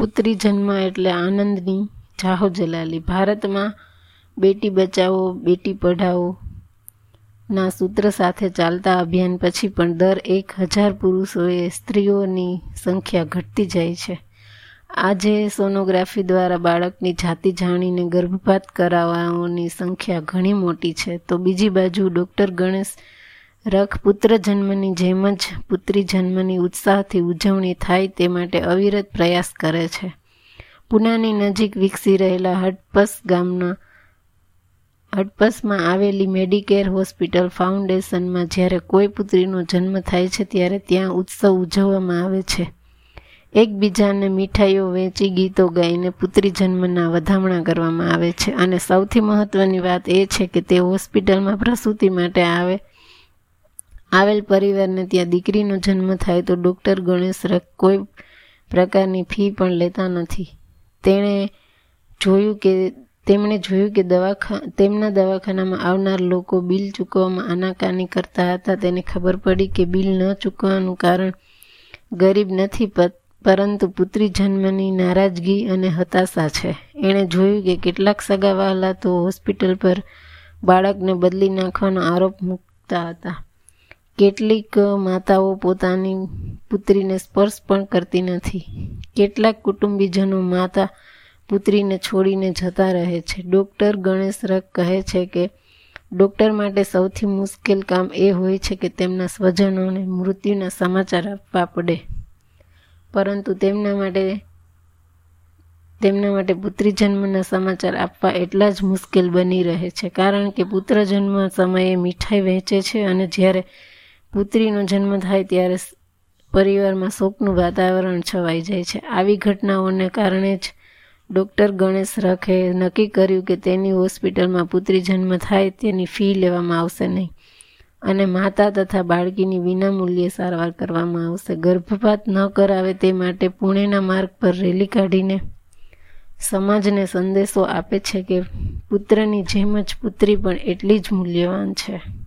પુત્રી જન્મ એટલે આનંદની જાહો જલાલી. ભારતમાં બેટી બચાવો, બેટી પઢાઓ ના સૂત્ર સાથે ચાલતા અભિયાન પછી પણ દર એક હજાર પુરુષોએ સ્ત્રીઓની સંખ્યા ઘટતી જાય છે. આજે સોનોગ્રાફી દ્વારા બાળકની જાતિ જાણીને ગર્ભપાત કરાવવાની સંખ્યા ઘણી મોટી છે. તો બીજી બાજુ ડૉક્ટર ગણેશ રખ પુત્ર જન્મની જેમ જ પુત્રી જન્મની ઉત્સાહથી ઉજવણી થાય તે માટે અવિરત પ્રયાસ કરે છે. પુનાની નજીક વિકસી રહેલા હડપસ ગામના હડપસમાં આવેલી મેડિકેર હોસ્પિટલ ફાઉન્ડેશનમાં જ્યારે કોઈ પુત્રીનો જન્મ થાય છે ત્યારે ત્યાં ઉત્સવ ઉજવવામાં આવે છે. એકબીજાને મીઠાઈઓ વેચી ગીતો ગાઈને પુત્રી જન્મના વધામણા કરવામાં આવે છે. અને સૌથી મહત્વની વાત એ છે કે તે હોસ્પિટલમાં પ્રસૂતિ માટે આવે આવેલ પરિવારને ત્યાં દીકરીનો જન્મ થાય તો ડૉક્ટર ગણેશ કોઈ પ્રકારની ફી પણ લેતા નથી. તેણે જોયું કે, તેમણે જોયું કે દવાખા, તેમના દવાખાનામાં આવનાર લોકો બિલ ચૂકવવામાં આનાકાની કરતા હતા. તેને ખબર પડી કે બિલ ન ચૂકવાનું કારણ ગરીબ નથી પરંતુ પુત્રી જન્મની નારાજગી અને હતાશા છે. એણે જોયું કે કેટલાક સગાવાલા તો હોસ્પિટલ પર બાળકને બદલી નાખવાનો આરોપ મૂકતા હતા. કેટલીક માતાઓ પોતાની પુત્રીને સ્પર્શ પણ કરતી નથી. કેટલાક કુટુંબીજનો માતા પુત્રીને છોડીને જતા રહે છે. ડૉક્ટર ગણેશ રક કહે છે કે, ડૉક્ટર માટે સૌથી મુશ્કેલ કામ એ હોય છે કે તેમના સ્વજનોને મૃત્યુના સમાચાર આપવા પડે. પરંતુ તેમના માટે તેમના માટે પુત્રી જન્મના સમાચાર આપવા એટલા જ મુશ્કેલ બની રહે છે. કારણ કે પુત્ર જન્મ સમયે મીઠાઈ વહેંચે છે અને જ્યારે પુત્રીનો જન્મ થાય ત્યારે પરિવારમાં શોકનું વાતાવરણ છવાઈ જાય છે. આવી ઘટનાઓને કારણે જ ડૉક્ટર ગણેશ રખે નક્કી કર્યું કે તેની હોસ્પિટલમાં પુત્રી જન્મ થાય તેની ફી લેવામાં આવશે નહીં અને માતા તથા બાળકીની વિનામૂલ્યે સારવાર કરવામાં આવશે. ગર્ભપાત ન કરાવે તે માટે પુણેના માર્ગ પર રેલી કાઢીને સમાજને સંદેશો આપે છે કે પુત્રની જેમ જ પુત્રી પણ એટલી જ મૂલ્યવાન છે.